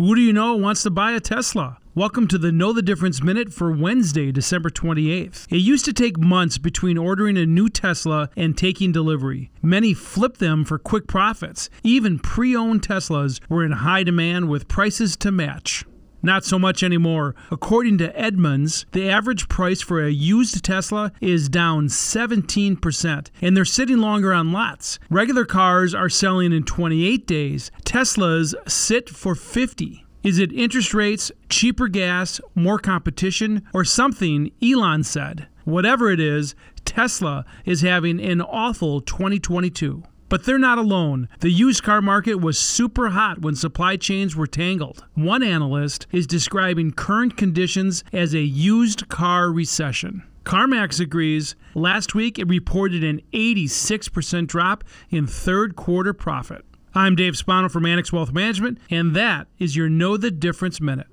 Who do you know wants to buy a Tesla? Welcome to the Know the Difference Minute for Wednesday, December 28th. It used to take months between ordering a new Tesla and taking delivery. Many flipped them for quick profits. Even pre owned Teslas were in high demand with prices to match. Not so much anymore. According to Edmunds, the average price for a used Tesla is down 17%, and they're sitting longer on lots. Regular cars are selling in 28 days, Teslas sit for 50. Is it interest rates, cheaper gas, more competition, or something Elon said? Whatever it is, Tesla is having an awful 2022. But they're not alone. The used car market was super hot when supply chains were tangled. One analyst is describing current conditions as a used car recession. CarMax agrees. Last week, it reported an 86% drop in third quarter profit. I'm Dave Spano from Annex Wealth Management, and that is your Know the Difference Minute.